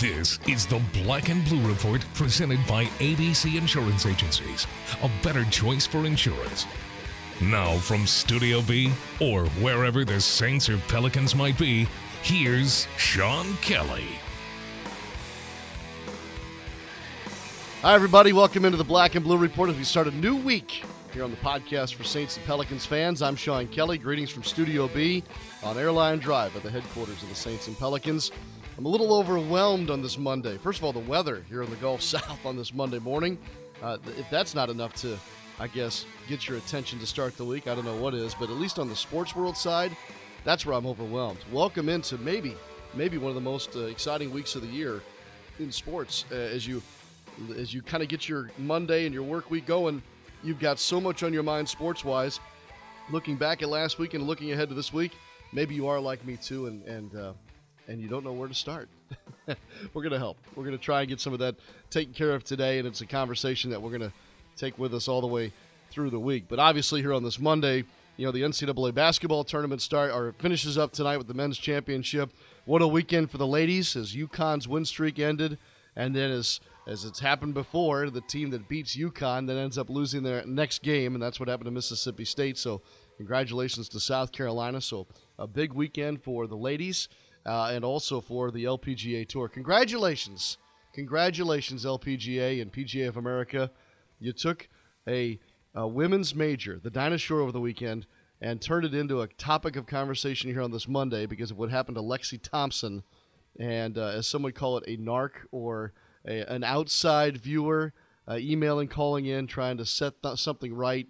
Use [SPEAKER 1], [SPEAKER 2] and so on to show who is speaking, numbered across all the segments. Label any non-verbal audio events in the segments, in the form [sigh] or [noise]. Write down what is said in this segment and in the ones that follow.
[SPEAKER 1] This is the Black and Blue Report presented by ABC Insurance Agencies, a better choice for insurance. Now, from Studio B, or wherever the Saints or Pelicans might be, here's Sean Kelly.
[SPEAKER 2] Hi, everybody. Welcome into the Black and Blue Report as we start a new week here on the podcast for Saints and Pelicans fans. I'm Sean Kelly. Greetings from Studio B on Airline Drive at the headquarters of the Saints and Pelicans. I'm a little overwhelmed on this Monday. First of all, the weather here in the Gulf [laughs] South on this Monday morning. Uh, if that's not enough to, I guess, get your attention to start the week, I don't know what is, but at least on the sports world side, that's where I'm overwhelmed. Welcome into maybe, maybe one of the most uh, exciting weeks of the year in sports uh, as you, as you kind of get your Monday and your work week going. You've got so much on your mind sports wise. Looking back at last week and looking ahead to this week, maybe you are like me too, and and uh, and you don't know where to start. [laughs] we're going to help. We're going to try and get some of that taken care of today, and it's a conversation that we're going to take with us all the way through the week. But obviously, here on this Monday, you know, the NCAA basketball tournament start or finishes up tonight with the men's championship. What a weekend for the ladies as UConn's win streak ended, and then as as it's happened before, the team that beats UConn then ends up losing their next game, and that's what happened to Mississippi State. So, congratulations to South Carolina. So, a big weekend for the ladies uh, and also for the LPGA Tour. Congratulations. Congratulations, LPGA and PGA of America. You took a, a women's major, the Dinah Shore, over the weekend and turned it into a topic of conversation here on this Monday because of what happened to Lexi Thompson. And uh, as some would call it, a narc or a, an outside viewer uh, emailing, calling in, trying to set th- something right,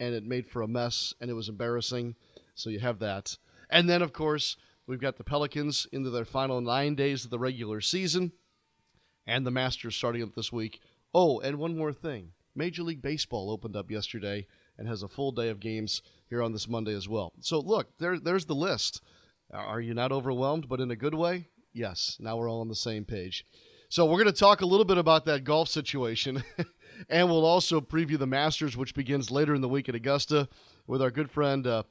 [SPEAKER 2] and it made for a mess and it was embarrassing. So you have that. And then, of course, we've got the Pelicans into their final nine days of the regular season and the Masters starting up this week. Oh, and one more thing Major League Baseball opened up yesterday and has a full day of games here on this Monday as well. So, look, there, there's the list. Are you not overwhelmed, but in a good way? Yes, now we're all on the same page. So, we're going to talk a little bit about that golf situation, [laughs] and we'll also preview the Masters, which begins later in the week at Augusta with our good friend uh,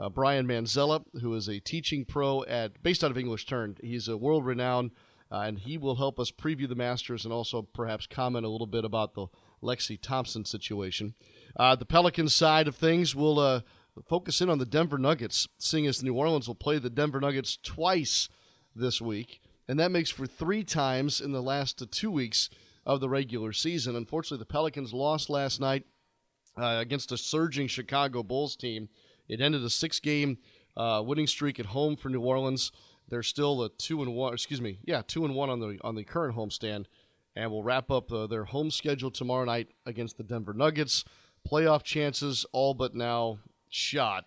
[SPEAKER 2] uh, Brian Manzella, who is a teaching pro at based out of English Turn. He's a world renowned, uh, and he will help us preview the Masters and also perhaps comment a little bit about the Lexi Thompson situation. Uh, the Pelicans side of things will uh, focus in on the Denver Nuggets, seeing as New Orleans will play the Denver Nuggets twice this week, and that makes for three times in the last two weeks of the regular season. Unfortunately, the Pelicans lost last night uh, against a surging Chicago Bulls team. It ended a six-game uh, winning streak at home for New Orleans. They're still a two and one. Excuse me, yeah, two and one on the on the current homestand, and we'll wrap up uh, their home schedule tomorrow night against the Denver Nuggets. Playoff chances all but now shot.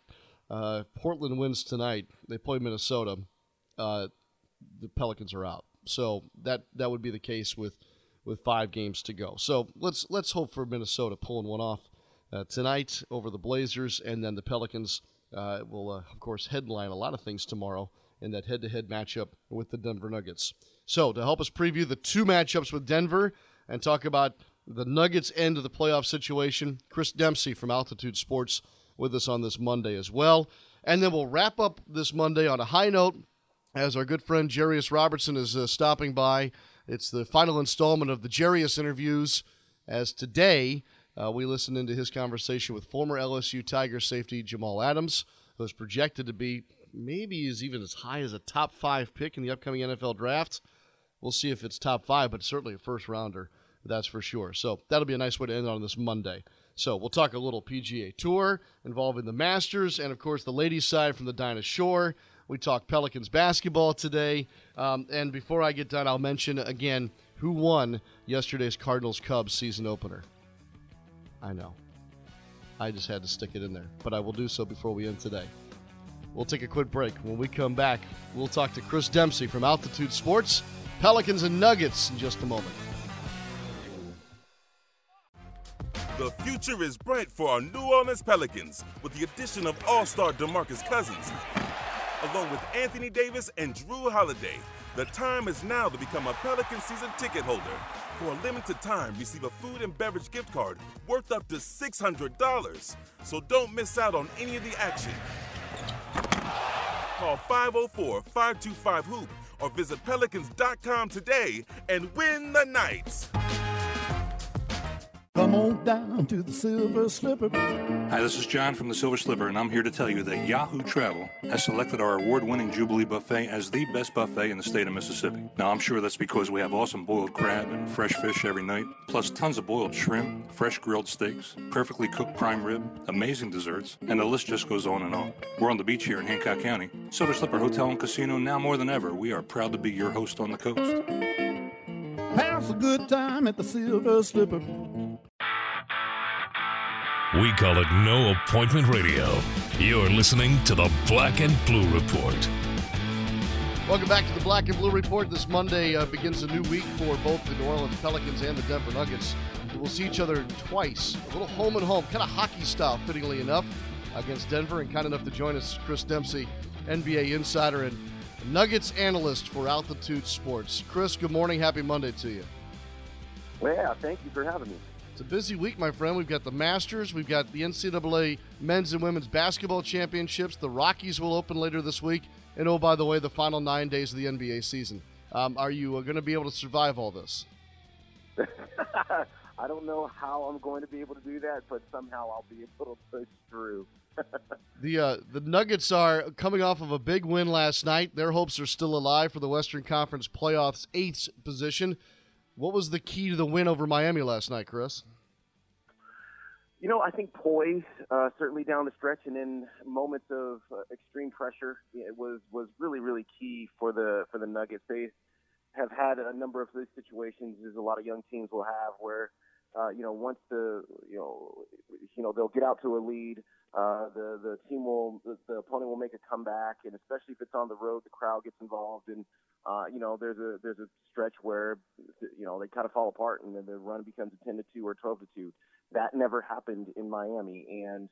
[SPEAKER 2] Uh, Portland wins tonight. They play Minnesota. Uh, the Pelicans are out. So that that would be the case with with five games to go. So let's let's hope for Minnesota pulling one off tonight over the Blazers, and then the Pelicans uh, will, uh, of course, headline a lot of things tomorrow in that head to head matchup with the Denver Nuggets. So, to help us preview the two matchups with Denver and talk about the Nuggets' end of the playoff situation, Chris Dempsey from Altitude Sports with us on this Monday as well. And then we'll wrap up this Monday on a high note as our good friend Jarius Robertson is uh, stopping by. It's the final installment of the Jarius interviews, as today uh, we listened into his conversation with former LSU Tiger safety Jamal Adams, who is projected to be maybe is even as high as a top five pick in the upcoming NFL draft. We'll see if it's top five, but certainly a first rounder, that's for sure. So that'll be a nice way to end on this Monday. So we'll talk a little PGA Tour involving the Masters and, of course, the ladies' side from the Dinah Shore. We talk Pelicans basketball today. Um, and before I get done, I'll mention again who won yesterday's Cardinals Cubs season opener. I know. I just had to stick it in there, but I will do so before we end today. We'll take a quick break. When we come back, we'll talk to Chris Dempsey from Altitude Sports, Pelicans and Nuggets in just a moment.
[SPEAKER 3] The future is bright for our New Orleans Pelicans with the addition of All Star Demarcus Cousins, along with Anthony Davis and Jrue Holiday. The time is now to become a Pelican season ticket holder. For a limited time, receive a food and beverage gift card worth up to $600. So don't miss out on any of the action. Call 504 525 Hoop or visit Pelicans.com today and win the nights.
[SPEAKER 4] Come on down to the Silver Slipper.
[SPEAKER 5] Hi, this is John from the Silver Slipper, and I'm here to tell you that Yahoo Travel has selected our award winning Jubilee Buffet as the best buffet in the state of Mississippi. Now, I'm sure that's because we have awesome boiled crab and fresh fish every night, plus tons of boiled shrimp, fresh grilled steaks, perfectly cooked prime rib, amazing desserts, and the list just goes on and on. We're on the beach here in Hancock County. Silver Slipper Hotel and Casino, now more than ever, we are proud to be your host on the coast.
[SPEAKER 4] Pass a good time at the Silver Slipper.
[SPEAKER 1] We call it No Appointment Radio. You're listening to the Black and Blue Report.
[SPEAKER 2] Welcome back to the Black and Blue Report. This Monday uh, begins a new week for both the New Orleans Pelicans and the Denver Nuggets. We'll see each other twice, a little home and home, kind of hockey style, fittingly enough, against Denver. And kind enough to join us, Chris Dempsey, NBA insider and Nuggets analyst for Altitude Sports. Chris, good morning. Happy Monday to you.
[SPEAKER 6] Well, yeah, thank you for having me.
[SPEAKER 2] It's a busy week, my friend. We've got the Masters, we've got the NCAA men's and women's basketball championships. The Rockies will open later this week. And oh, by the way, the final nine days of the NBA season. Um, are you uh, going to be able to survive all this? [laughs]
[SPEAKER 6] I don't know how I'm going to be able to do that, but somehow I'll be able to push through.
[SPEAKER 2] The uh, the Nuggets are coming off of a big win last night. Their hopes are still alive for the Western Conference playoffs eighth position. What was the key to the win over Miami last night, Chris?
[SPEAKER 6] You know, I think poise, uh, certainly down the stretch, and in moments of uh, extreme pressure, it was was really really key for the for the Nuggets. They have had a number of these situations, as a lot of young teams will have, where uh, you know once the you know you know they'll get out to a lead, uh, the the team will the, the opponent will make a comeback, and especially if it's on the road, the crowd gets involved, and uh, you know there's a there's a stretch where you know they kind of fall apart, and then the run becomes a ten to two or twelve to two that never happened in Miami. And,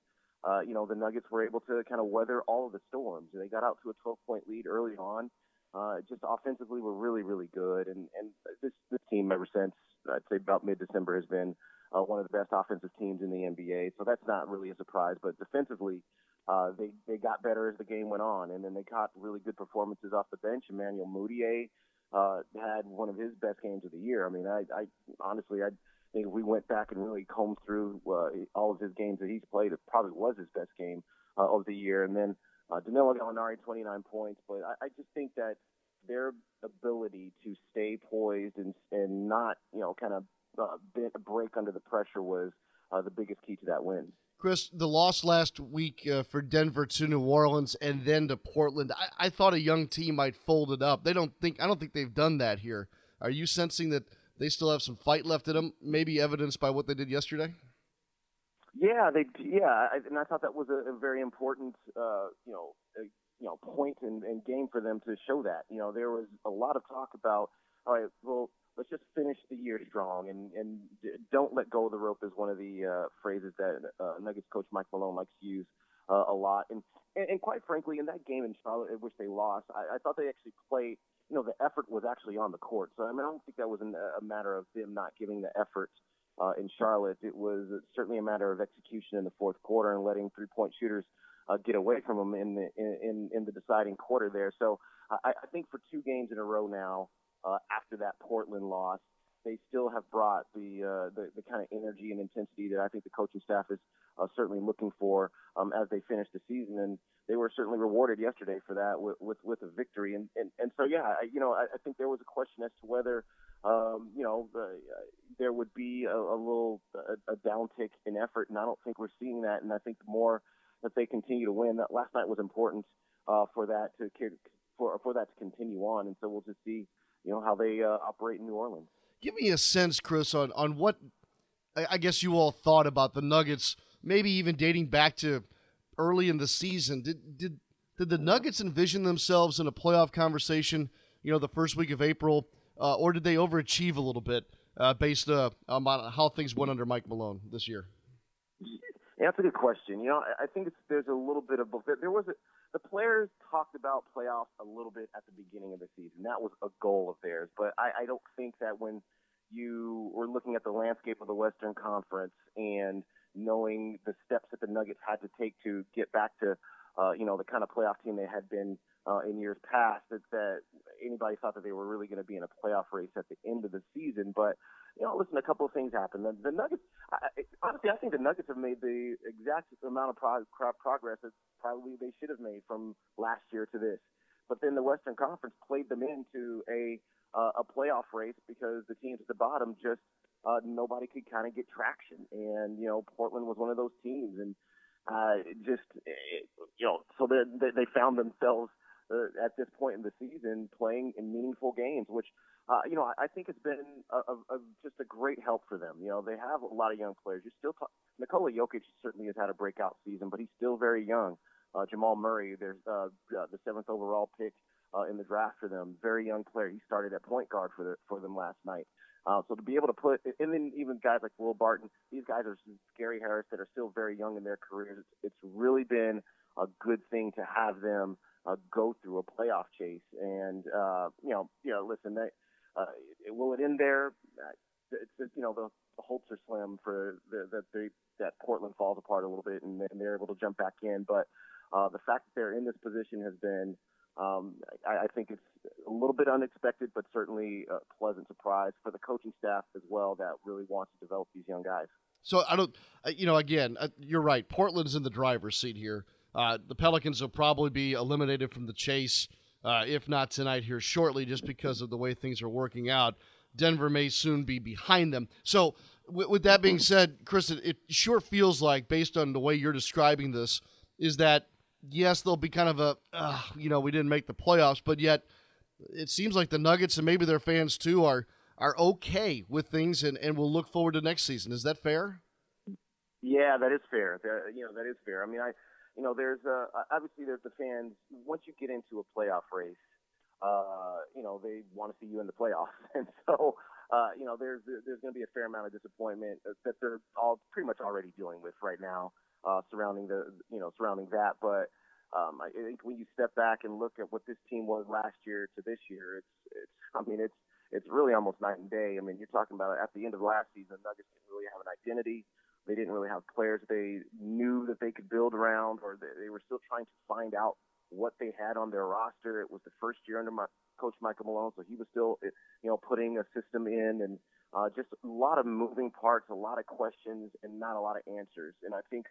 [SPEAKER 6] uh, you know, the Nuggets were able to kind of weather all of the storms. They got out to a 12 point lead early on. Uh, just offensively were really, really good. And, and this, this team ever since, I'd say about mid December has been uh, one of the best offensive teams in the NBA. So that's not really a surprise, but defensively, uh, they, they got better as the game went on. And then they got really good performances off the bench. Emmanuel Mudiay, uh, had one of his best games of the year. I mean, I, I honestly, I, think if we went back and really combed through uh, all of his games that he's played, it probably was his best game uh, of the year. And then uh, Danilo Gallinari, 29 points. But I, I just think that their ability to stay poised and and not, you know, kind of uh, break under the pressure was uh, the biggest key to that win.
[SPEAKER 2] Chris, the loss last week uh, for Denver to New Orleans and then to Portland, I, I thought a young team might fold it up. They don't think I don't think they've done that here. Are you sensing that they still have some fight left in them, maybe evidenced by what they did yesterday.
[SPEAKER 6] Yeah, they yeah, and I thought that was a, a very important uh, you know a, you know point and, and game for them to show that. You know, there was a lot of talk about all right, well, let's just finish the year strong and and don't let go of the rope is one of the uh, phrases that uh, Nuggets coach Mike Malone likes to use uh, a lot. And, and and quite frankly, in that game in Charlotte, which they lost, I, I thought they actually played you know, the effort was actually on the court. So, I mean, I don't think that was an, a matter of them not giving the effort uh, in Charlotte. It was certainly a matter of execution in the fourth quarter and letting three point shooters get away from them in the, in, in the deciding quarter there. So, I, I think for two games in a row now, uh, after that Portland loss, they still have brought the, uh, the the kind of energy and intensity that I think the coaching staff is uh, certainly looking for um, as they finish the season. And they were certainly rewarded yesterday for that with with, with a victory. And, and and so yeah, I, you know, I, I think there was a question as to whether um, you know uh, there would be a, a little a, a downtick in effort, and I don't think we're seeing that. And I think the more that they continue to win, that last night was important uh, for that to for for that to continue on. And so we'll just see, you know, how they uh, operate in New Orleans.
[SPEAKER 2] Give me a sense, Chris, on on what I guess you all thought about the Nuggets, maybe even dating back to early in the season. Did did did the Nuggets envision themselves in a playoff conversation? You know, the first week of April, uh, or did they overachieve a little bit uh, based uh, on how things went under Mike Malone this year? [laughs]
[SPEAKER 6] That's a good question. You know, I think there's a little bit of both. There was a, the players talked about playoffs a little bit at the beginning of the season. That was a goal of theirs, but I, I don't think that when you were looking at the landscape of the Western Conference and knowing the steps that the Nuggets had to take to get back to, uh, you know, the kind of playoff team they had been uh, in years past that, that anybody thought that they were really going to be in a playoff race at the end of the season. But you know, listen, a couple of things happened. The, the Nuggets, honestly, I think the Nuggets have made the exact amount of pro- progress that probably they should have made from last year to this. But then the Western Conference played them into a uh, a playoff race because the teams at the bottom just uh, nobody could kind of get traction, and you know Portland was one of those teams, and uh, just it, you know so they they found themselves uh, at this point in the season playing in meaningful games, which uh, you know I, I think it's been a, a, a, just a great help for them. You know they have a lot of young players. You still talk, Nikola Jokic certainly has had a breakout season, but he's still very young. Uh, Jamal Murray, there's uh, uh, the seventh overall pick uh, in the draft for them, very young player. He started at point guard for the, for them last night. Uh, so to be able to put, and then even guys like Will Barton, these guys are Gary Harris that are still very young in their careers. It's, it's really been a good thing to have them uh, go through a playoff chase. And uh, you know, you know, listen, they, uh, will it end there? Uh, it's you know the, the hopes are slim for the, that that Portland falls apart a little bit and, and they're able to jump back in. But uh, the fact that they're in this position has been um, I, I think it's a little bit unexpected, but certainly a pleasant surprise for the coaching staff as well that really wants to develop these young guys.
[SPEAKER 2] So I don't, you know, again, uh, you're right. Portland's in the driver's seat here. Uh, the Pelicans will probably be eliminated from the chase, uh, if not tonight, here shortly, just because of the way things are working out. Denver may soon be behind them. So, w- with that being said, Chris, it, it sure feels like, based on the way you're describing this, is that yes, there'll be kind of a, uh, you know, we didn't make the playoffs, but yet it seems like the Nuggets and maybe their fans too are are okay with things and, and will look forward to next season. Is that fair?
[SPEAKER 6] Yeah, that is fair. That, you know, that is fair. I mean, I, you know, there's uh, obviously there's the fans. Once you get into a playoff race, uh, you know, they want to see you in the playoffs, [laughs] and so. Uh, you know, there's there's going to be a fair amount of disappointment that they're all pretty much already dealing with right now uh, surrounding the you know surrounding that. But um, I think when you step back and look at what this team was last year to this year, it's it's [laughs] I mean it's it's really almost night and day. I mean you're talking about at the end of last season, Nuggets didn't really have an identity. They didn't really have players they knew that they could build around, or they, they were still trying to find out what they had on their roster. It was the first year under my, Coach Michael Malone, so he was still, you know, putting a system in and uh, just a lot of moving parts, a lot of questions, and not a lot of answers. And I think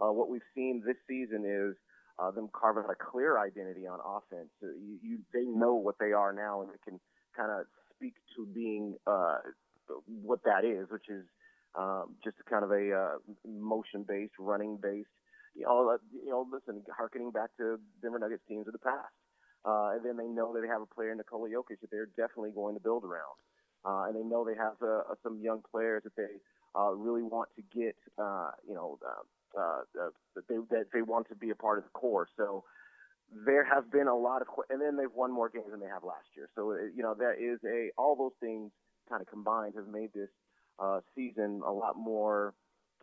[SPEAKER 6] uh, what we've seen this season is uh, them carve out a clear identity on offense. You, you, they know what they are now, and they can kind of speak to being uh, what that is, which is um, just kind of a uh, motion-based, running-based. You know, uh, you know, listen, harkening back to Denver Nuggets teams of the past. Uh, and then they know that they have a player in Nikola Jokic that they're definitely going to build around. Uh, and they know they have uh, some young players that they uh, really want to get, uh, you know, uh, uh, uh, that they that they want to be a part of the core. So there have been a lot of, and then they've won more games than they have last year. So uh, you know that is a all those things kind of combined have made this uh, season a lot more,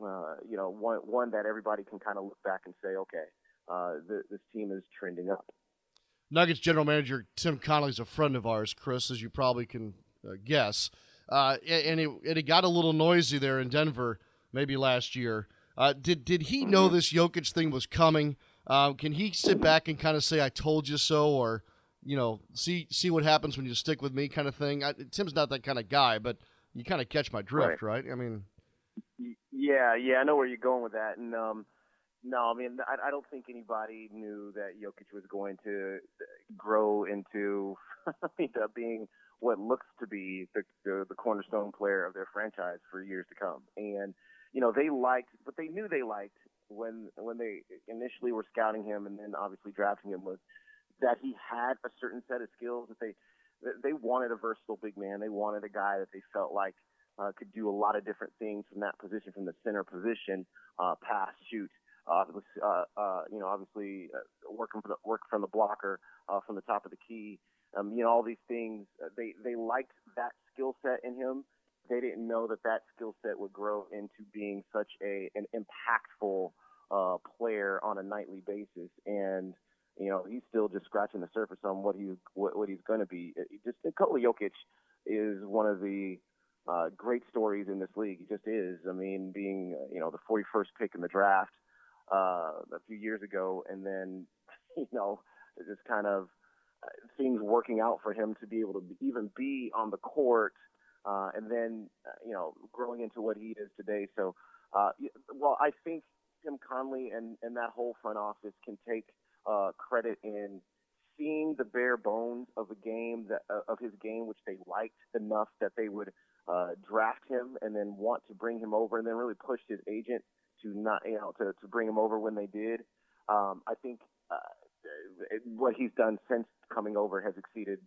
[SPEAKER 6] uh, you know, one one that everybody can kind of look back and say, okay, uh, th- this team is trending up.
[SPEAKER 2] Nuggets general manager Tim Connelly is a friend of ours, Chris, as you probably can uh, guess. Uh, and, it, and it got a little noisy there in Denver maybe last year. Uh, did did he know this Jokic thing was coming? Uh, can he sit back and kind of say, "I told you so," or you know, see see what happens when you stick with me, kind of thing? I, Tim's not that kind of guy, but you kind of catch my drift, right. right? I mean,
[SPEAKER 6] yeah, yeah, I know where you're going with that, and um, no, I mean, I, I don't think anybody knew that Jokic was going to grow into [laughs] being what looks to be the, the the cornerstone player of their franchise for years to come, and you know, they liked, but they knew they liked when when they initially were scouting him and then obviously drafting him was that he had a certain set of skills that they they wanted a versatile big man. They wanted a guy that they felt like uh, could do a lot of different things from that position, from the center position, uh, pass, shoot, uh, uh, uh, you know, obviously uh, working from the, work from the blocker, uh, from the top of the key. Um, you know, all these things. Uh, they they liked that skill set in him, they didn't know that that skill set would grow into being such a an impactful uh, player on a nightly basis. And you know, he's still just scratching the surface on what he what, what he's going to be. Just Nikola Jokic is one of the uh, great stories in this league. He just is. I mean, being you know the 41st pick in the draft uh, a few years ago, and then [laughs] you know just kind of uh, things working out for him to be able to even be on the court, uh, and then uh, you know growing into what he is today. So, uh, well, I think Tim Connelly and and that whole front office can take uh, credit in seeing the bare bones of a game that uh, of his game, which they liked enough that they would uh, draft him and then want to bring him over, and then really pushed his agent to not you know to to bring him over when they did. Um, I think uh, what he's done since coming over has exceeded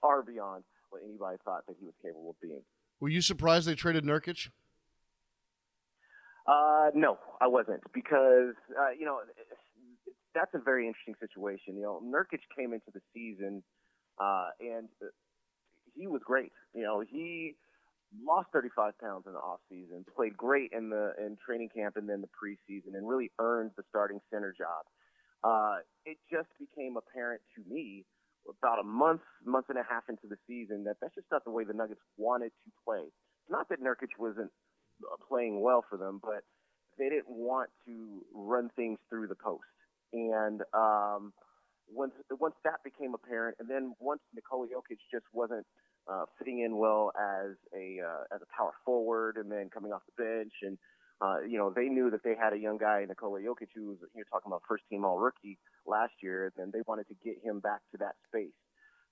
[SPEAKER 6] far beyond what anybody thought that he was capable of being.
[SPEAKER 2] Were you surprised they traded Nurkic?
[SPEAKER 6] Uh, no, I wasn't because uh, you know that's a very interesting situation. You know, Nurkic came into the season uh, and he was great. You know, he lost 35 pounds in the off season, played great in the in training camp and then the preseason, and really earned the starting center job. Uh, it just became apparent to me about a month, month and a half into the season that that's just not the way the Nuggets wanted to play. Not that Nurkic wasn't uh, playing well for them, but they didn't want to run things through the post. And um, once once that became apparent, and then once Nikola Jokic just wasn't uh, fitting in well as a uh, as a power forward, and then coming off the bench, and uh, you know they knew that they had a young guy, Nikola Jokic, who was you're talking about first team All Rookie last year, and they wanted to get him back to that space.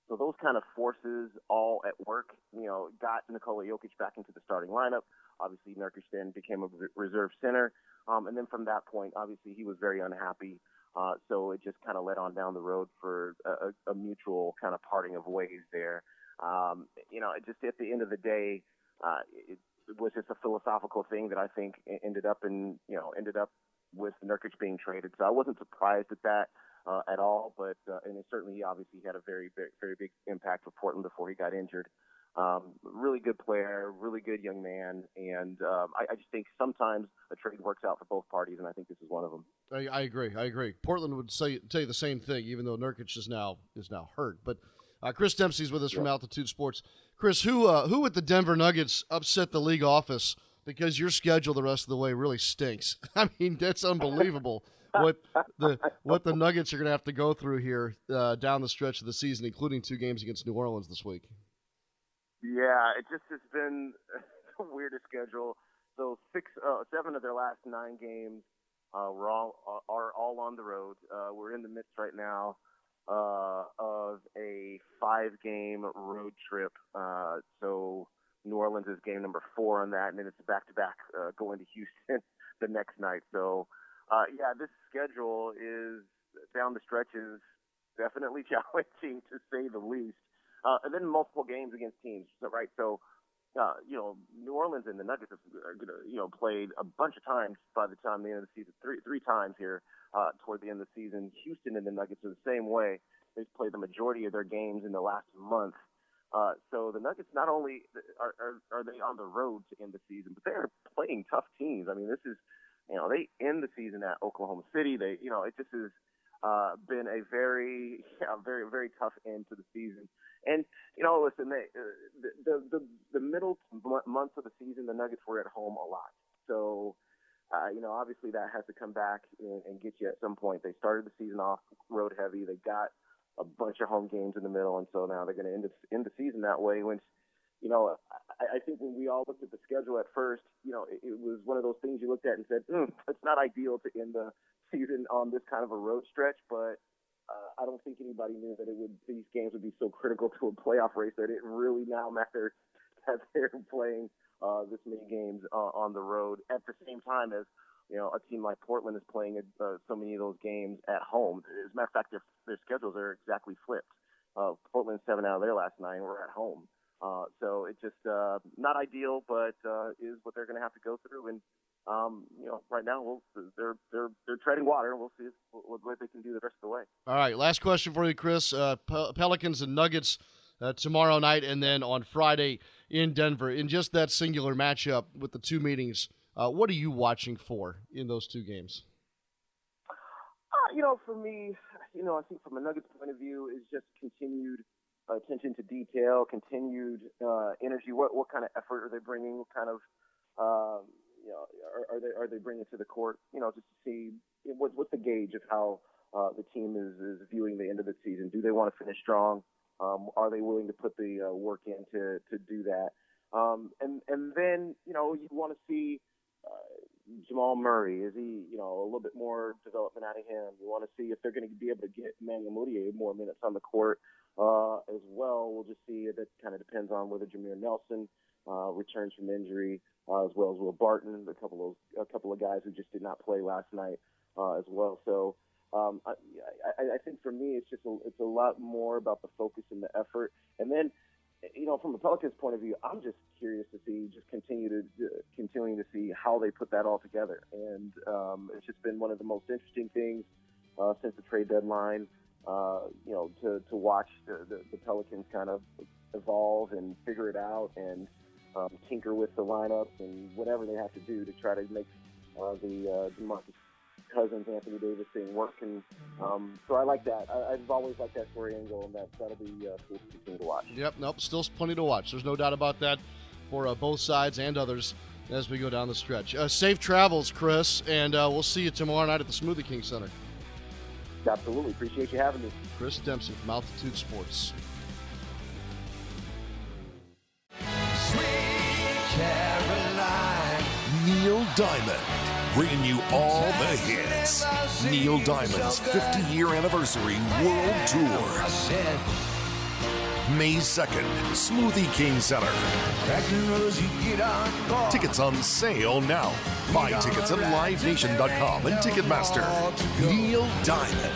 [SPEAKER 6] So those kind of forces all at work, you know, got Nikola Jokic back into the starting lineup. Obviously, Nurkic then became a reserve center, um, and then from that point, obviously he was very unhappy uh, so it just kind of led on down the road for a, a mutual kind of parting of ways there. Um, you know, just at the end of the day, uh, it, was just a philosophical thing that I think ended up in, you know, ended up with Nurkic being traded. So I wasn't surprised at that uh, at all, but uh, and it certainly obviously had a very, very, very big impact for Portland before he got injured. Um, really good player, really good young man, and um, I, I, just think sometimes a trade works out for both parties, and I think this is one of them.
[SPEAKER 2] I, I agree. I agree. Portland would say tell you the same thing, even though Nurkic is now is now hurt. But uh, Chris Dempsey's with us from Altitude Sports. Chris, who uh, who at the Denver Nuggets upset the league office because your schedule the rest of the way really stinks? [laughs] I mean, that's unbelievable. what the what the Nuggets are going to have to go through here uh, down the stretch of the season, including two games against New Orleans this week.
[SPEAKER 6] Yeah, it just has been [laughs] the weirdest schedule. So six, uh, seven of their last nine games uh, were all are all on the road. Uh, we're in the midst right now uh, of a five-game road trip. Uh, so New Orleans is game number four on that, and then it's back-to-back uh, going to Houston [laughs] the next night. So uh, yeah, this schedule is down the stretch is definitely [laughs] challenging to say the least uh, and then multiple games against teams, right? So, uh, you know, New Orleans and the Nuggets are going to, you know, played a bunch of times by the time the end of the season, three three times here uh, toward the end of the season. Houston and the Nuggets are the same way. They've played the majority of their games in the last month. Uh, so the Nuggets not only are, are are they on the road to end the season, but they're playing tough teams. I mean, this is, you know, they end the season at Oklahoma City. They, you know, it just is uh, been a very, [laughs] yeah, very, very tough end to the season. And you know, listen, they, uh, the, the the middle months of the season, the Nuggets were at home a lot. So, uh, you know, obviously that has to come back and, and get you at some point. They started the season off road heavy. They got a bunch of home games in the middle, and so now they're going to end the, end the season that way. Which, you know, I, I think when we all looked at the schedule at first, you know, it, it was one of those things you looked at and said, mm, it's not ideal to end the season on this kind of a road stretch, but I don't think anybody knew that it would these games would be so critical to a playoff race that it really now matters [laughs] that they're playing uh, this many games uh, on the road at the same time as you know a team like Portland is playing uh, so many of those games at home. As a matter of fact, their, their schedules are exactly flipped. Uh, Portland seven out of their last nine were at home. Uh, so it's just uh, not ideal, but uh, is what they're going to have to go through. And um, you know, right now we'll, they're they're they're treading water. We'll see what, what, they can do the rest of the way.
[SPEAKER 2] All right, last question for you, Chris. Uh, Pelicans and Nuggets uh, tomorrow night, and then on Friday in Denver. In just that singular matchup with the two meetings, uh, what are you watching for in those two games?
[SPEAKER 6] Uh, you know, for me, you know, I think from a Nuggets point of view, is just continued attention to detail, continued uh, energy. What what kind of effort are they bringing? What kind of um, you know, are, are they are they bringing to the court? You know, just to see what, what's the gauge of how uh, the team is, is viewing the end of the season. Do they want to finish strong? Um, are they willing to put the uh, work in to, to do that? Um, and and then you know you want to see uh, Jamal Murray. Is he you know a little bit more development out of him? You want to see if they're going to be able to get Emmanuel Mudiay more minutes on the court uh, as well. We'll just see. That kind of depends on whether Jameer Nelson uh, returns from injury, uh, as well as Will Barton, a couple of a couple of guys who just did not play last night uh, as well. So um, I, I, I think for me, it's just a, it's a lot more about the focus and the effort. And then, you know, from the Pelicans' point of view, I'm just curious to see, just continue to uh, continuing to see how they put that all together. And um, it's just been one of the most interesting things uh, since the trade deadline. Uh, you know, to to watch the, the, the Pelicans kind of evolve and figure it out and um, tinker with the lineups and whatever they have to do to try to make uh, the uh, DeMarcus Cousins, Anthony Davis thing work. And um, so I like that. I, have always liked that story angle, and that that'll be uh, cool to continue to watch.
[SPEAKER 2] Yep. Nope. Still plenty to watch. There's no doubt about that for uh, both sides and others as we go down the stretch. Uh, safe travels, Chris, and uh, we'll see you tomorrow night at the Smoothie King Center.
[SPEAKER 6] Absolutely. Appreciate you having me.
[SPEAKER 2] Chris Dempsey from Altitude Sports.
[SPEAKER 7] Diamond, bringing you all the hits. Neil Diamond's 50 year anniversary world tour. May 2nd, Smoothie King Center. Tickets on sale now. Buy tickets at livenation.com and Ticketmaster. Neil Diamond.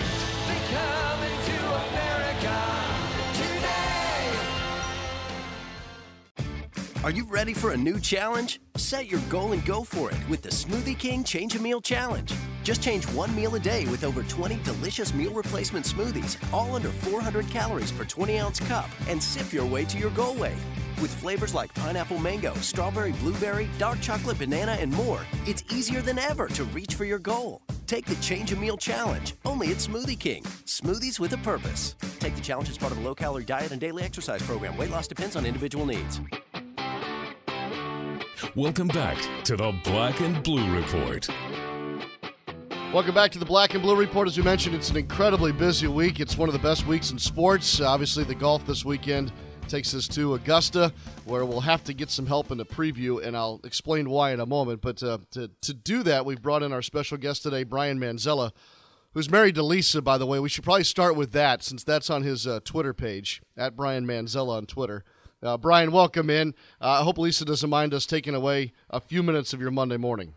[SPEAKER 8] Are you ready for a new challenge? Set your goal and go for it with the Smoothie King Change a Meal Challenge. Just change one meal a day with over 20 delicious meal replacement smoothies, all under 400 calories per 20 ounce cup, and sip your way to your goal weight. With flavors like pineapple mango, strawberry blueberry, dark chocolate banana, and more, it's easier than ever to reach for your goal. Take the Change a Meal Challenge, only at Smoothie King. Smoothies with a purpose. Take the challenge as part of a low calorie diet and daily exercise program. Weight loss depends on individual needs.
[SPEAKER 1] Welcome back to the Black and Blue Report.
[SPEAKER 2] Welcome back to the Black and Blue Report. As we mentioned, it's an incredibly busy week. It's one of the best weeks in sports. Obviously, the golf this weekend takes us to Augusta, where we'll have to get some help in the preview, and I'll explain why in a moment. But uh, to, to do that, we've brought in our special guest today, Brian Manzella, who's married to Lisa, by the way. We should probably start with that since that's on his uh, Twitter page, at Brian Manzella on Twitter. Uh, Brian, welcome in. Uh, I hope Lisa doesn't mind us taking away a few minutes of your Monday morning.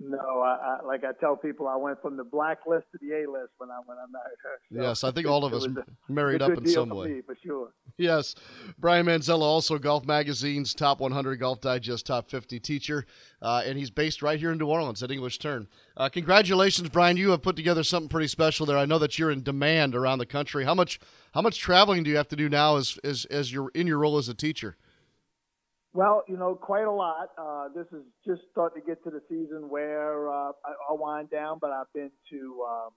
[SPEAKER 9] No, I, I, like I tell people, I went from the blacklist to the A list when I when I married her.
[SPEAKER 2] So yes, I think all of us a, married up in some way.
[SPEAKER 9] For sure.
[SPEAKER 2] Yes, Brian Manzella, also Golf Magazine's top 100 Golf Digest top 50 teacher, uh, and he's based right here in New Orleans at English Turn. Uh, congratulations, Brian! You have put together something pretty special there. I know that you're in demand around the country. How much how much traveling do you have to do now as as as you're in your role as a teacher?
[SPEAKER 9] Well, you know, quite a lot. Uh, this is just starting to get to the season where uh, I, will wind down, but I've been to um,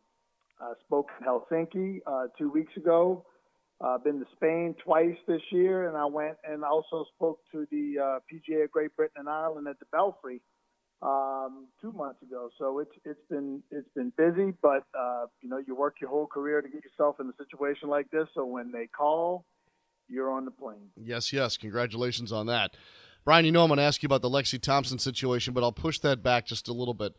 [SPEAKER 9] uh, spoke in Helsinki uh, two weeks ago. I've been to Spain twice this year, and I went and also spoke to the uh, PGA of Great Britain and Ireland at the Belfry um, two months ago. So it's it's been it's been busy, but uh, you know you work your whole career to get yourself in a situation like this. So when they call, you're on the plane.
[SPEAKER 2] Yes, yes. Congratulations on that. Brian, you know I'm going to ask you about the Lexi Thompson situation, but I'll push that back just a little bit.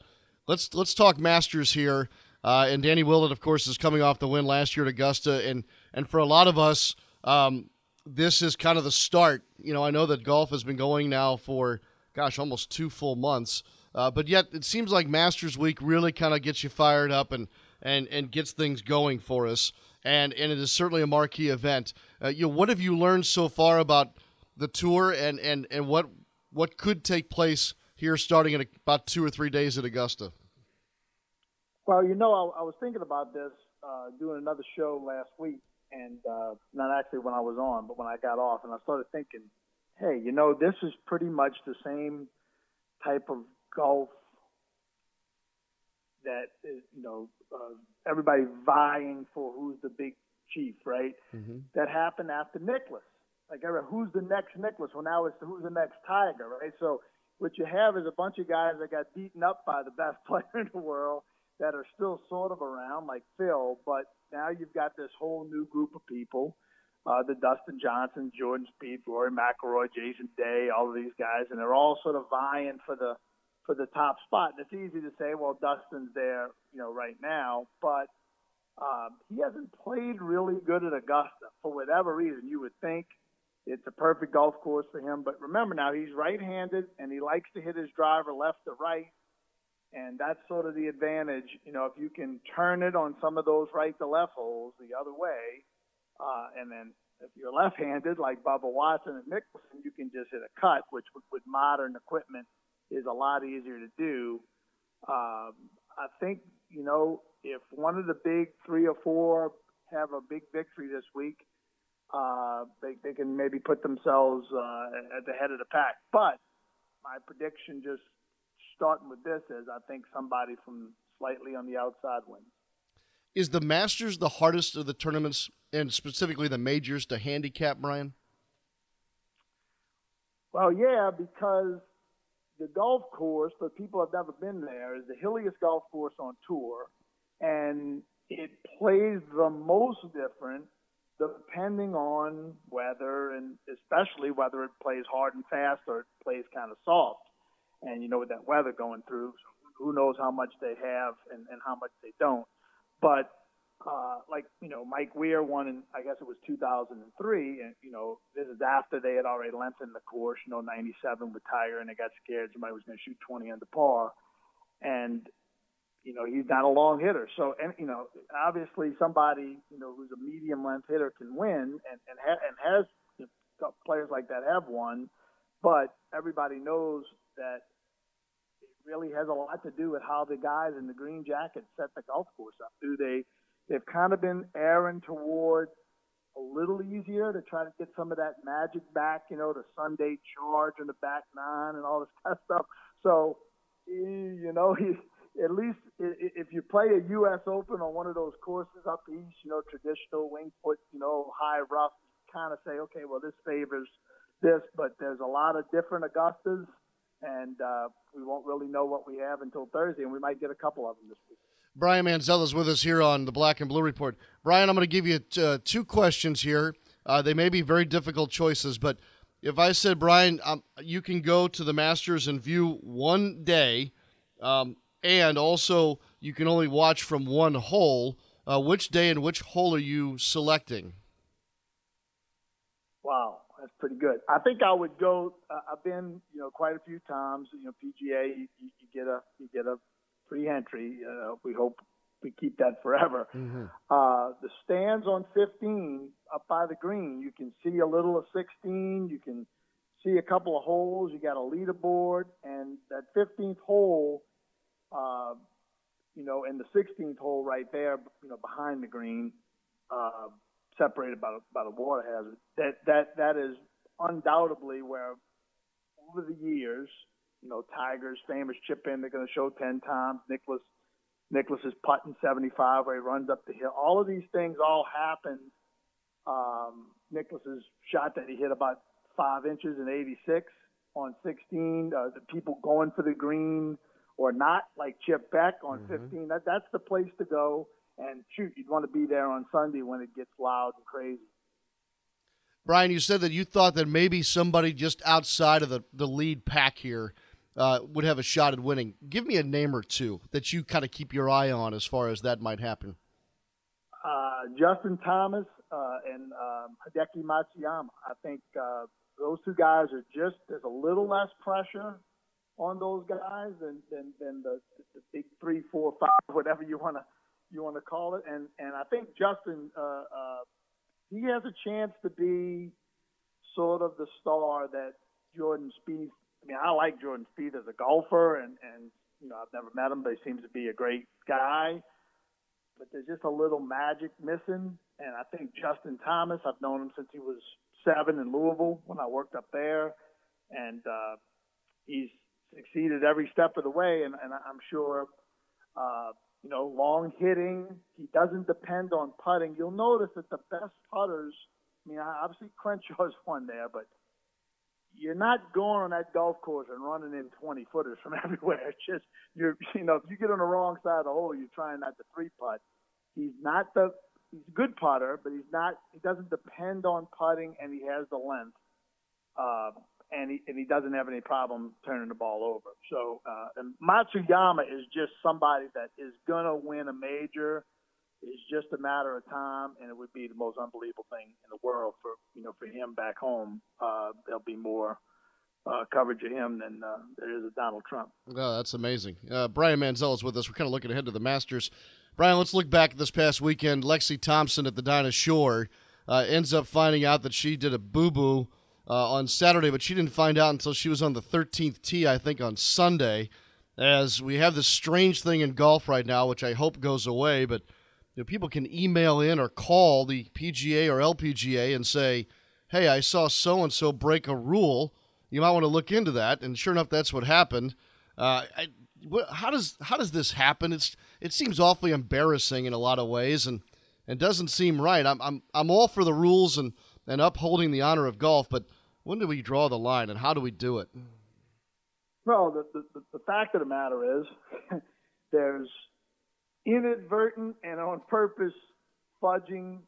[SPEAKER 2] Let's let's talk Masters here. Uh, and Danny Willett, of course, is coming off the win last year at Augusta, and and for a lot of us, um, this is kind of the start. You know, I know that golf has been going now for gosh, almost two full months, uh, but yet it seems like Masters Week really kind of gets you fired up and and and gets things going for us and and it is certainly a marquee event. Uh, you know, what have you learned so far about the tour and and and what what could take place here starting in about two or three days at Augusta?
[SPEAKER 9] Well, you know, I, I was thinking about this uh, doing another show last week, and uh, not actually when I was on, but when I got off, and I started thinking, hey, you know, this is pretty much the same type of golf that is, you know, uh, everybody vying for who's the big chief, right? Mm-hmm. That happened after Nicklaus. Like, who's the next Nicklaus? Well, now it's the, who's the next Tiger, right? So what you have is a bunch of guys that got beaten up by the best [laughs] player in the world. that are still sort of around, like Phil, but now you've got this whole new group of people. Uh, the Dustin Johnson, Jordan Spieth, Rory McIlroy, Jason Day, all of these guys, and they're all sort of vying for the for the top spot. And it's easy to say, well, Dustin's there, you know, right now, but um, he hasn't played really good at Augusta for whatever reason. You would think it's a perfect golf course for him, but remember now he's right-handed and he likes to hit his driver left to right, and that's sort of the advantage. You know, if you can turn it on some of those right to left holes the other way, uh, and then if you're left-handed like Bubba Watson and Mickelson, you can just hit a cut, which with, with modern equipment is a lot easier to do. Um, I think you know if one of the big three or four have a big victory this week, uh, they, they can maybe put themselves uh, at the head of the pack. But my prediction, just starting with this, is I think somebody from slightly on the outside wins.
[SPEAKER 2] Is the Masters the hardest of the tournaments, and specifically the majors, to handicap, Brian?
[SPEAKER 9] Well, yeah, because the golf course, but people have never been there, is the hilliest golf course on tour, and it plays the most different depending on weather and especially whether it plays hard and fast or it plays kind of soft. And you know, with that weather going through, who knows how much they have and, and how much they don't. But uh, like you know, Mike Weir won in I guess it was 2003, and you know this is after they had already lengthened the course. You know, 97 with Tiger, and they got scared somebody was going to shoot 20 under par, and you know he's not a long hitter. So and you know obviously somebody you know who's a medium length hitter can win, and and, ha- and has you know, players like that have won, but everybody knows that it really has a lot to do with how the guys in the green jackets set the golf course up. Do they they've kind of been erring toward a little easier to try to get some of that magic back, you know, the Sunday charge and the back nine and all this kind of stuff. So, you know, [laughs] he, at least if you play a U.S. Open on one of those courses up east, you know, traditional Winged Foot, you know, high rough, kind of say, okay, well, this favors this, but there's a lot of different Augustas, and uh, we won't really know what we have until Thursday, and we might get a couple of them this week.
[SPEAKER 2] Brian Manzella is with us here on the Black and Blue Report. Brian, I'm going to give you t- uh, two questions here. Uh, they may be very difficult choices, but if I said, Brian, um, you can go to the Masters and view one day, um, and also you can only watch from one hole, uh, which day and which hole are you selecting?
[SPEAKER 9] Wow, that's pretty good. I think I would go. Uh, I've been, you know, quite a few times. You know, PGA, you, you get a you get a free entry. Uh, we hope we keep that forever. Mm-hmm. Uh, the stands on 15 up by the green, you can see a little of 16. You can see a couple of holes. You got a leaderboard, and that 15th hole, uh, you know, and the 16th hole right there, you know, behind the green, uh, separated by, by the water hazard. That that that is undoubtedly where over the years you know, Tiger's famous chip in they're going to show 10 times. Nicholas, Nicklaus is putting 75 where he runs up the hill. All of these things all happened. Um, Nicklaus's shot that he hit about five inches in 86 on 16. Uh, the people going for the green or not, like Chip Beck on mm-hmm. 15. That that's the place to go. And shoot, you'd want to be there on Sunday when it gets loud and crazy.
[SPEAKER 2] Brian, you said that you thought that maybe somebody just outside of the, the lead pack here uh, would have a shot at winning. Give me a name or two that you kind of keep your eye on as far as that might happen.
[SPEAKER 9] Uh, Justin Thomas uh, and um, Hideki Matsuyama. I think uh, those two guys are just there's a little less pressure on those guys than than, than the, the big three, four, five, whatever you want to you want to call it. And and I think Justin uh, uh, he has a chance to be sort of the star that Jordan Spieth I mean, I like Jordan Spieth as a golfer, and and you know I've never met him, but he seems to be a great guy. But there's just a little magic missing, and I think Justin Thomas. I've known him since he was seven in Louisville when I worked up there, and uh, he's succeeded every step of the way. And, and I'm sure, uh, you know, long hitting. He doesn't depend on putting. You'll notice that the best putters. I mean, obviously Crenshaw's one there, but you're not going on that golf course and running in 20 footers from [laughs] everywhere. It's just you're, you know, if you get on the wrong side of the hole, you're trying not to three putt. He's not the he's a good putter, but he's not. He doesn't depend on putting, and he has the length. Uh, and he and he doesn't have any problem turning the ball over. So uh, and Matsuyama is just somebody that is gonna win a major. It's just a matter of time, and it would be the most unbelievable thing in the world for you know for him back home. Uh, there'll be more uh, coverage of him than uh, there is of Donald Trump.
[SPEAKER 2] Oh, that's amazing. Uh, Brian Manzella is with us. We're kind of looking ahead to the Masters. Brian, let's look back this past weekend. Lexi Thompson at the Dinah Shore uh, ends up finding out that she did a boo boo uh, on Saturday, but she didn't find out until she was on the 13th tee, I think, on Sunday. As we have this strange thing in golf right now, which I hope goes away, but know, people can email in or call the PGA or LPGA and say, "Hey, I saw so and so break a rule. You might want to look into that." And sure enough, that's what happened. Uh, I, how does how does this happen? It's it seems awfully embarrassing in a lot of ways, and and doesn't seem right. I'm I'm I'm all for the rules and and upholding the honor of golf, but when do we draw the line, and how do we do it?
[SPEAKER 9] Well, the, the, the fact of the matter is, [laughs] there's inadvertent and on purpose fudging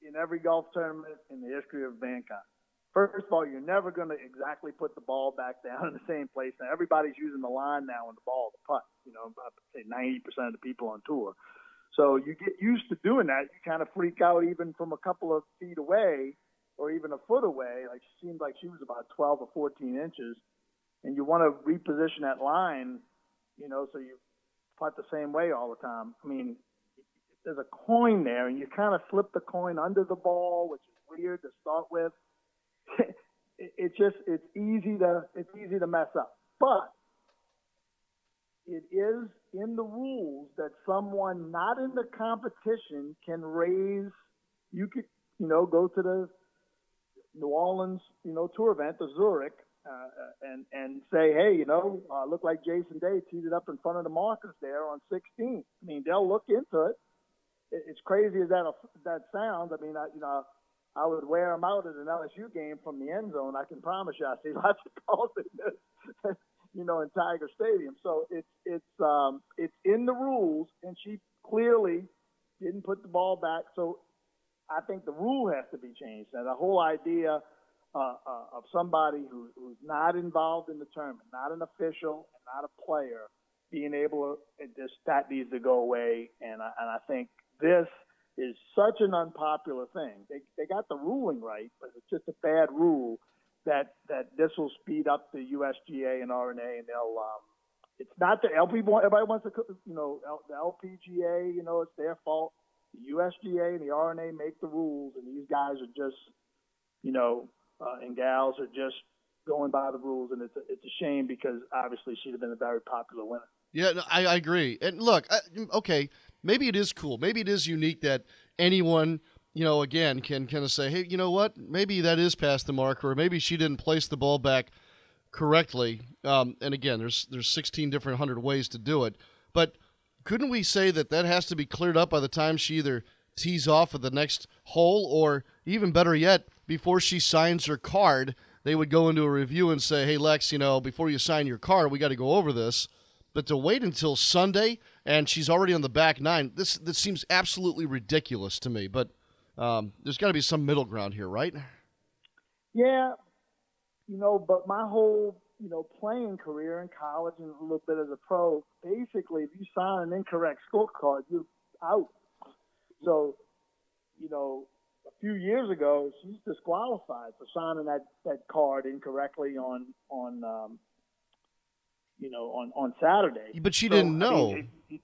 [SPEAKER 9] in every golf tournament in the history of mankind. First of all, you're never going to exactly put the ball back down in the same place. Now, everybody's using the line now and the ball to putt. You know, I'd say 90% of the people on tour. So you get used to doing that. You kind of freak out even from a couple of feet away or even a foot away, like she seemed like she was about 12 or 14 inches, and you want to reposition that line, you know, so you putt the same way all the time. I mean, there's a coin there, and you kind of slip the coin under the ball, which is weird to start with. [laughs] it's just it's easy to it's easy to mess up, but it is in the rules that someone not in the competition can raise. You could you know go to the New Orleans, you know, tour event, the Zurich, uh, and and say, hey, you know, uh, look like Jason Day teed it up in front of the markers there on 16. I mean, they'll look into it. It's crazy as that that sounds. I mean, I, you know, I would wear them out at an LSU game from the end zone. I can promise you, I see [laughs] lots of calls in this, [laughs] you know, in Tiger Stadium. So it's it's um, it's in the rules, and she clearly didn't put the ball back. So I think the rule has to be changed. And the whole idea uh, uh, of somebody who, who's not involved in the tournament, not an official, and not a player, being able to just that needs to go away. And I, and I think this is such an unpopular thing. They they got the ruling right, but it's just a bad rule that that this will speed up the USGA and R&A, and they'll. Um, it's not the LP. Everybody wants to, you know, the LPGA. You know, it's their fault the USGA and the R&A make the rules, and these guys are just, you know, uh, and gals are just going by the rules, and it's a, it's a shame because obviously she'd have been a very popular winner.
[SPEAKER 2] Yeah, I, I agree. And look, I, okay, maybe it is cool. Maybe it is unique that anyone, you know, again can kind of say, hey, you know what? Maybe that is past the marker, or maybe she didn't place the ball back correctly. Um, and again, there's there's 16 different hundred ways to do it, but couldn't we say that that has to be cleared up by the time she either tees off at the next hole or even better yet before she signs her card they would go into a review and say hey lex you know before you sign your card we got to go over this. But to wait until sunday and she's already on the back nine this this seems absolutely ridiculous to me. But um, there's got to be some middle ground here right?
[SPEAKER 9] Yeah. You know but my whole you know, playing career in college and a little bit as a pro, basically, if you sign an incorrect scorecard, you're out. So, you know, few years ago, she's disqualified for signing that, that card incorrectly on on um, you know on on Saturday.
[SPEAKER 2] But she
[SPEAKER 9] so,
[SPEAKER 2] didn't know.
[SPEAKER 9] I mean, it, it,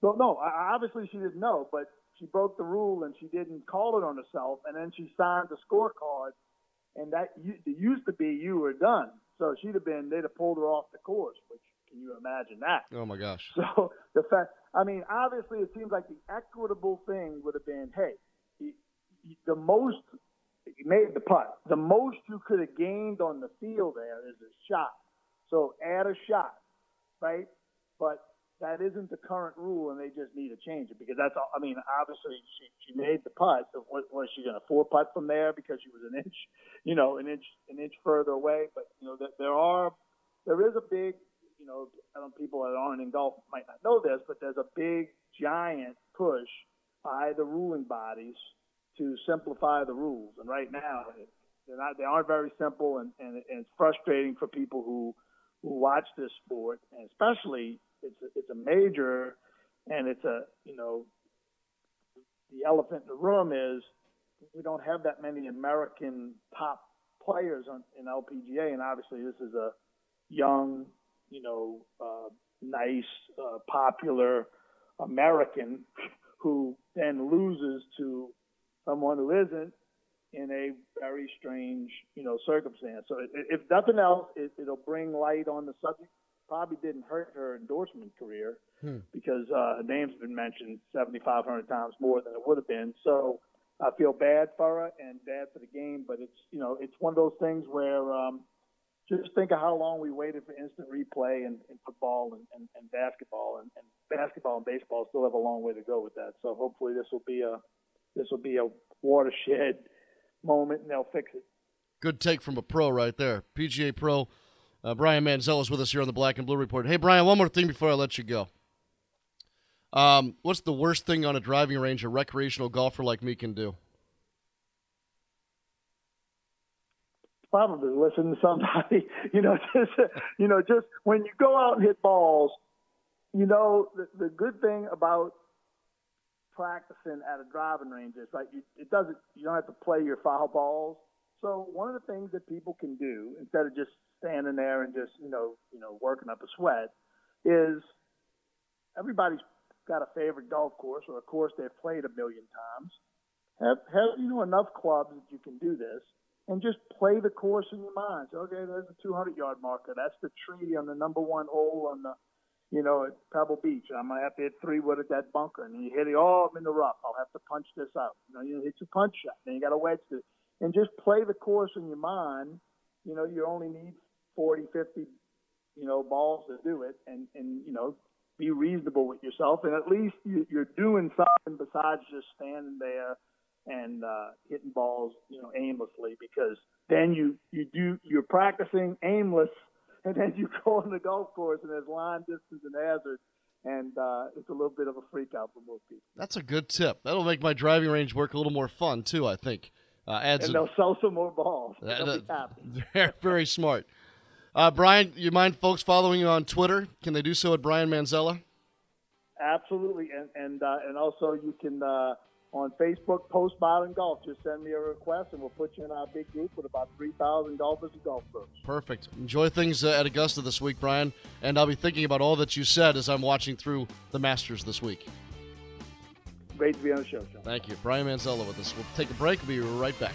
[SPEAKER 9] so no, obviously she didn't know, but she broke the rule and she didn't call it on herself, and then she signed the scorecard, and that it used to be you were done. So she'd have been, they'd have pulled her off the course, which can you imagine that?
[SPEAKER 2] Oh my gosh. [laughs]
[SPEAKER 9] So the fact, I mean, obviously it seems like the equitable thing would have been, hey, the most, you made the putt, the most you could have gained on the field there is a shot. So add a shot, right? But that isn't the current rule, and they just need to change it because that's all. I mean, obviously she she made the putt. So what was she going to four putt from there because she was an inch, you know, an inch an inch further away? But you know, there are there is a big, you know, I don't people that aren't in golf might not know this, but there's a big giant push by the ruling bodies to simplify the rules. And right now, they're not they aren't very simple, and and, and it's frustrating for people who who watch this sport, and especially it's a, it's a major, and it's a you know the elephant in the room is we don't have that many American top players on, in LPGA, and obviously this is a young, you know, uh, nice, uh, popular American who then loses to someone who isn't in a very strange, you know, circumstance. So if nothing else, it, it'll bring light on the subject probably didn't hurt her endorsement career hmm. because uh, her name's been mentioned 7,500 times more than it would have been. So I feel bad for her and bad for the game, but it's you know it's one of those things where um, just think of how long we waited for instant replay in, in football and, and, and basketball, and, and basketball and baseball still have a long way to go with that. So hopefully this will be a this will be a watershed moment, and they'll fix it.
[SPEAKER 2] Good take from a pro right there, PGA pro uh, Brian Manzella is with us here on the Black and Blue Report. Hey, Brian, one more thing before I let you go. Um, what's the worst thing on a driving range a recreational golfer like me can do?
[SPEAKER 9] Probably listen to somebody. [laughs] You know, just you know, just when you go out and hit balls, you know, the, the good thing about practicing at a driving range is like you, it doesn't. You don't have to play your foul balls. So one of the things that people can do instead of just standing there and just you know you know working up a sweat is everybody's got a favorite golf course or a course they've played a million times. Have have you know enough clubs that you can do this and just play the course in your mind. So, okay, there's a 200 yard marker. That's the tree on the number one hole on the you know, at Pebble Beach. I'm gonna have to hit three wood at that bunker, and you hit it. Oh, I'm in the rough. I'll have to punch this out. You know, you hit your punch shot. Then you got a wedge to, and just play the course in your mind. You know, you only need 40, 50, you know, balls to do it and, and, you know, be reasonable with yourself. And at least you, you're doing something besides just standing there and uh, hitting balls, you know, aimlessly because then you, you do, you're practicing aimless [laughs] and then you go on the golf course and there's line distance and hazard and uh, it's a little bit of a freak out for most people.
[SPEAKER 2] That's a good tip. That'll make my driving range work a little more fun too. I think. Uh, adds
[SPEAKER 9] and they'll a, sell some more balls.
[SPEAKER 2] Uh, [laughs] very, very smart. Uh, Brian, you mind folks following you on Twitter? Can they do so at Brian Manzella?
[SPEAKER 9] Absolutely, and and uh, and also you can uh, on Facebook post modern golf. Just send me a request, and we'll put you in our big group with about three thousand golfers and golf.
[SPEAKER 2] Perfect. Enjoy things uh, at Augusta this week, Brian, and I'll be thinking about all that you said as I'm watching through the Masters this week.
[SPEAKER 9] Great to be on the show, Sean.
[SPEAKER 2] Thank you, Brian Manzella, with us. We'll take a break. We'll be right back.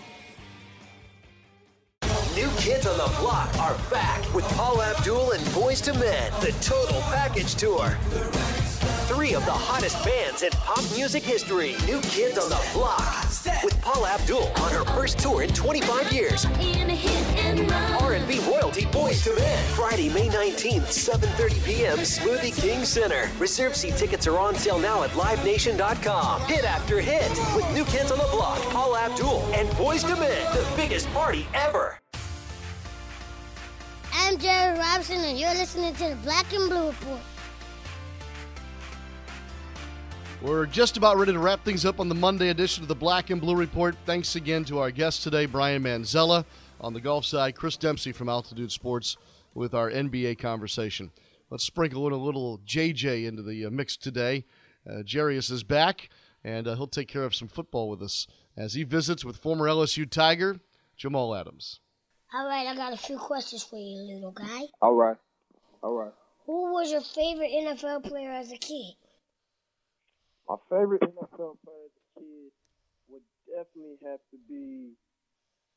[SPEAKER 10] Kids on the Block are back with Paula Abdul and Boyz II Men, the Total Package Tour. Three of the hottest bands in pop music history. New Kids on the Block with Paula Abdul on her first tour in 25 years. R&B royalty Boyz II Men. Friday, May 19th, 7:30 p.m. Smoothie King Center. Reserve seat tickets are on sale now at LiveNation.com. Hit after hit with New Kids on the Block, Paula Abdul, and Boyz II Men. The biggest party ever.
[SPEAKER 11] I'm Jerry Robinson, and you're listening to the Black and Blue Report.
[SPEAKER 2] We're just about ready to wrap things up on the Monday edition of the Black and Blue Report. Thanks again to our guest today, Brian Manzella. On the golf side, Chris Dempsey from Altitude Sports with our NBA conversation. Let's sprinkle in a little JJ into the uh, mix today. Uh, Jarius is back, and uh, he'll take care of some football with us as he visits with former LSU Tiger Jamal Adams.
[SPEAKER 11] All right, I got a few questions for you, little guy.
[SPEAKER 12] All right. All right.
[SPEAKER 11] Who was your favorite NFL player as a kid?
[SPEAKER 12] My favorite NFL player as a kid would definitely have to be.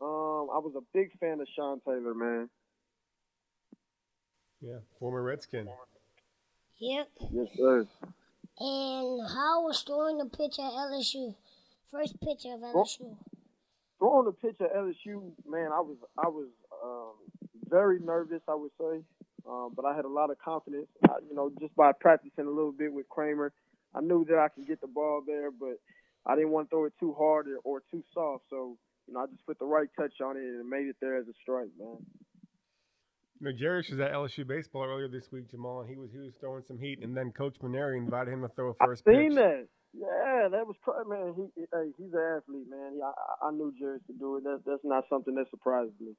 [SPEAKER 12] Um, I was a big fan of Sean Taylor, man.
[SPEAKER 13] Yeah, former Redskin.
[SPEAKER 11] Yep.
[SPEAKER 12] Yes, sir.
[SPEAKER 11] And how was throwing the pitch at LSU? First pitch of LSU.
[SPEAKER 12] Throwing the pitch at LSU, man, I was I was um, very nervous. I would say, um, but I had a lot of confidence. I, you know, just by practicing a little bit with Kramer, I knew that I could get the ball there, but I didn't want to throw it too hard or, or too soft. So, you know, I just put the right touch on it and made it there as a strike, man.
[SPEAKER 13] You know, was at LSU baseball earlier this week, Jamal, and he was he was throwing some heat, and then Coach Mainieri invited him to throw a first
[SPEAKER 12] I seen
[SPEAKER 13] pitch.
[SPEAKER 12] that. Yeah, that was cra- man. He, he- hey, he's an athlete, man. He, I, I knew Jerry could do it. That's that's not something that surprised me.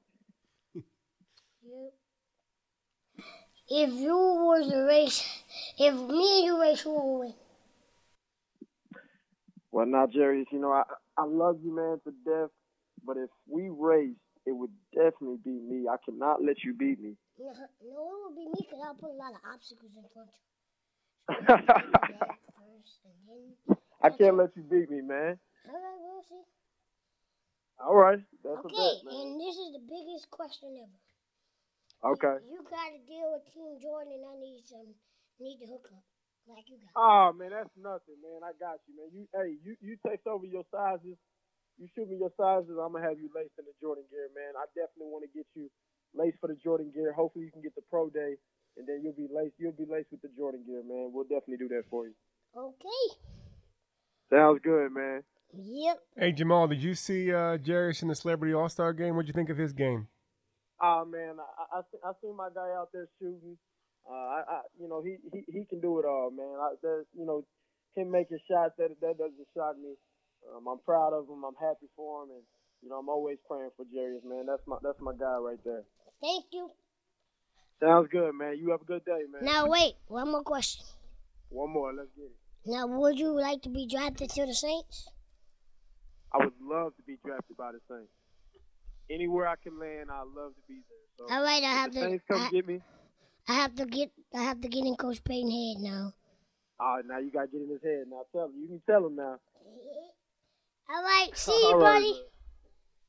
[SPEAKER 11] Yep. [laughs] If you was a race, if me and you race, who will win?
[SPEAKER 12] Well, now, Jerry, you know I I love you, man, to death. But if we race, it would definitely be me. I cannot let you beat me.
[SPEAKER 11] No, no, it would be me because I'll put a lot of obstacles in front of [laughs]
[SPEAKER 12] I can't let you beat me, man.
[SPEAKER 11] All right, we'll see.
[SPEAKER 12] All right, that's
[SPEAKER 11] Okay,
[SPEAKER 12] bet,
[SPEAKER 11] and this is the biggest question ever.
[SPEAKER 12] Okay.
[SPEAKER 11] You got to deal with Team Jordan, and I need some, need to hook up like you got.
[SPEAKER 12] Oh man, that's nothing, man. I got you, man. You hey, you you text over your sizes. You shoot me your sizes. I'm gonna have you laced in the Jordan gear, man. I definitely want to get you laced for the Jordan gear. Hopefully, you can get the pro day, and then you'll be laced. You'll be laced with the Jordan gear, man. We'll definitely do that for you.
[SPEAKER 11] Okay.
[SPEAKER 12] Sounds good, man.
[SPEAKER 11] Yep.
[SPEAKER 13] Hey Jamal, did you see uh, Jarius in the Celebrity All Star game? What'd you think of his game?
[SPEAKER 12] Oh man, I I, see- I seen my guy out there shooting. Uh, I, I you know he, he he can do it all, man. I, there's you know him making shots that that doesn't shock me. Um, I'm proud of him. I'm happy for him, and you know I'm always praying for Jarius, man. That's my that's my guy right there.
[SPEAKER 11] Thank you.
[SPEAKER 12] Sounds good, man. You have a good day, man.
[SPEAKER 11] Now wait, one more question.
[SPEAKER 12] One more. Let's get it.
[SPEAKER 11] Now, would you like to be drafted to the Saints?
[SPEAKER 12] I would love to be drafted by the Saints. Anywhere I can land, I'd love to be there. So
[SPEAKER 11] All right, I have
[SPEAKER 12] the
[SPEAKER 11] to.
[SPEAKER 12] Saints come
[SPEAKER 11] I,
[SPEAKER 12] get me.
[SPEAKER 11] I have to get. I have to get in Coach Payton head now.
[SPEAKER 12] Oh, now you gotta get in his head. Now tell him. You can tell him now. [laughs]
[SPEAKER 11] All right, [laughs] see you,
[SPEAKER 12] All right,
[SPEAKER 11] buddy.
[SPEAKER 12] man.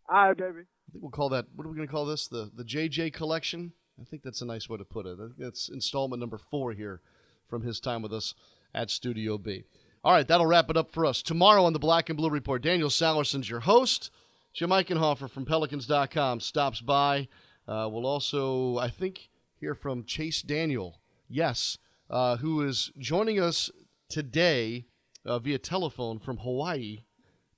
[SPEAKER 12] All right, baby.
[SPEAKER 2] I think we'll call that. What are we going to call this? The the JJ collection. I think that's a nice way to put it. I think that's installment number four here from his time with us at Studio B. All right, that'll wrap it up for us. Tomorrow on the Black and Blue Report, Daniel Salerson's your host. Jim Eichenhofer from Pelicans.com stops by. Uh, we'll also, I think, hear from Chase Daniel, yes, uh, who is joining us today uh, via telephone from Hawaii.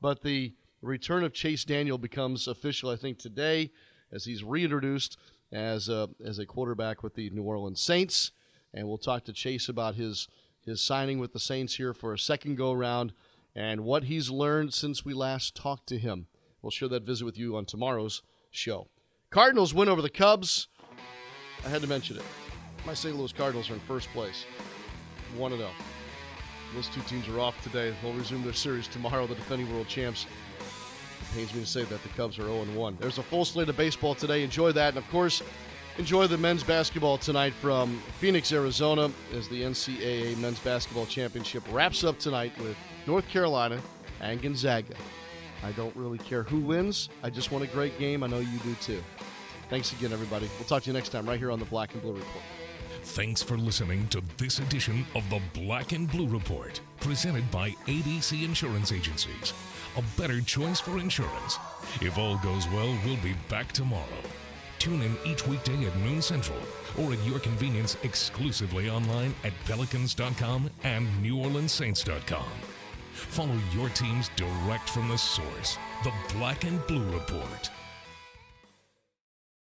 [SPEAKER 2] But the return of Chase Daniel becomes official, I think, today as he's reintroduced as a, as a quarterback with the New Orleans Saints. And we'll talk to Chase about his his signing with the Saints here for a second go round and what he's learned since we last talked to him. We'll share that visit with you on tomorrow's show. Cardinals win over the Cubs. I had to mention it. My St. Louis Cardinals are in first place. 1 0. Those two teams are off today. They'll resume their series tomorrow, the defending world champs. It pains me to say that the Cubs are 0 1. There's a full slate of baseball today. Enjoy that. And of course, enjoy the men's basketball tonight from Phoenix, Arizona, as the NCAA Men's Basketball Championship wraps up tonight with North Carolina and Gonzaga. I don't really care who wins. I just want a great game. I know you do too. Thanks again, everybody. We'll talk to you next time right here on the Black and Blue Report.
[SPEAKER 1] Thanks for listening to this edition of the Black and Blue Report, presented by ABC Insurance Agencies. A better choice for insurance. If all goes well, we'll be back tomorrow. Tune in each weekday at noon central or at your convenience exclusively online at pelicans.com and neworleanssaints.com. Follow your teams direct from the source, the Black and Blue Report.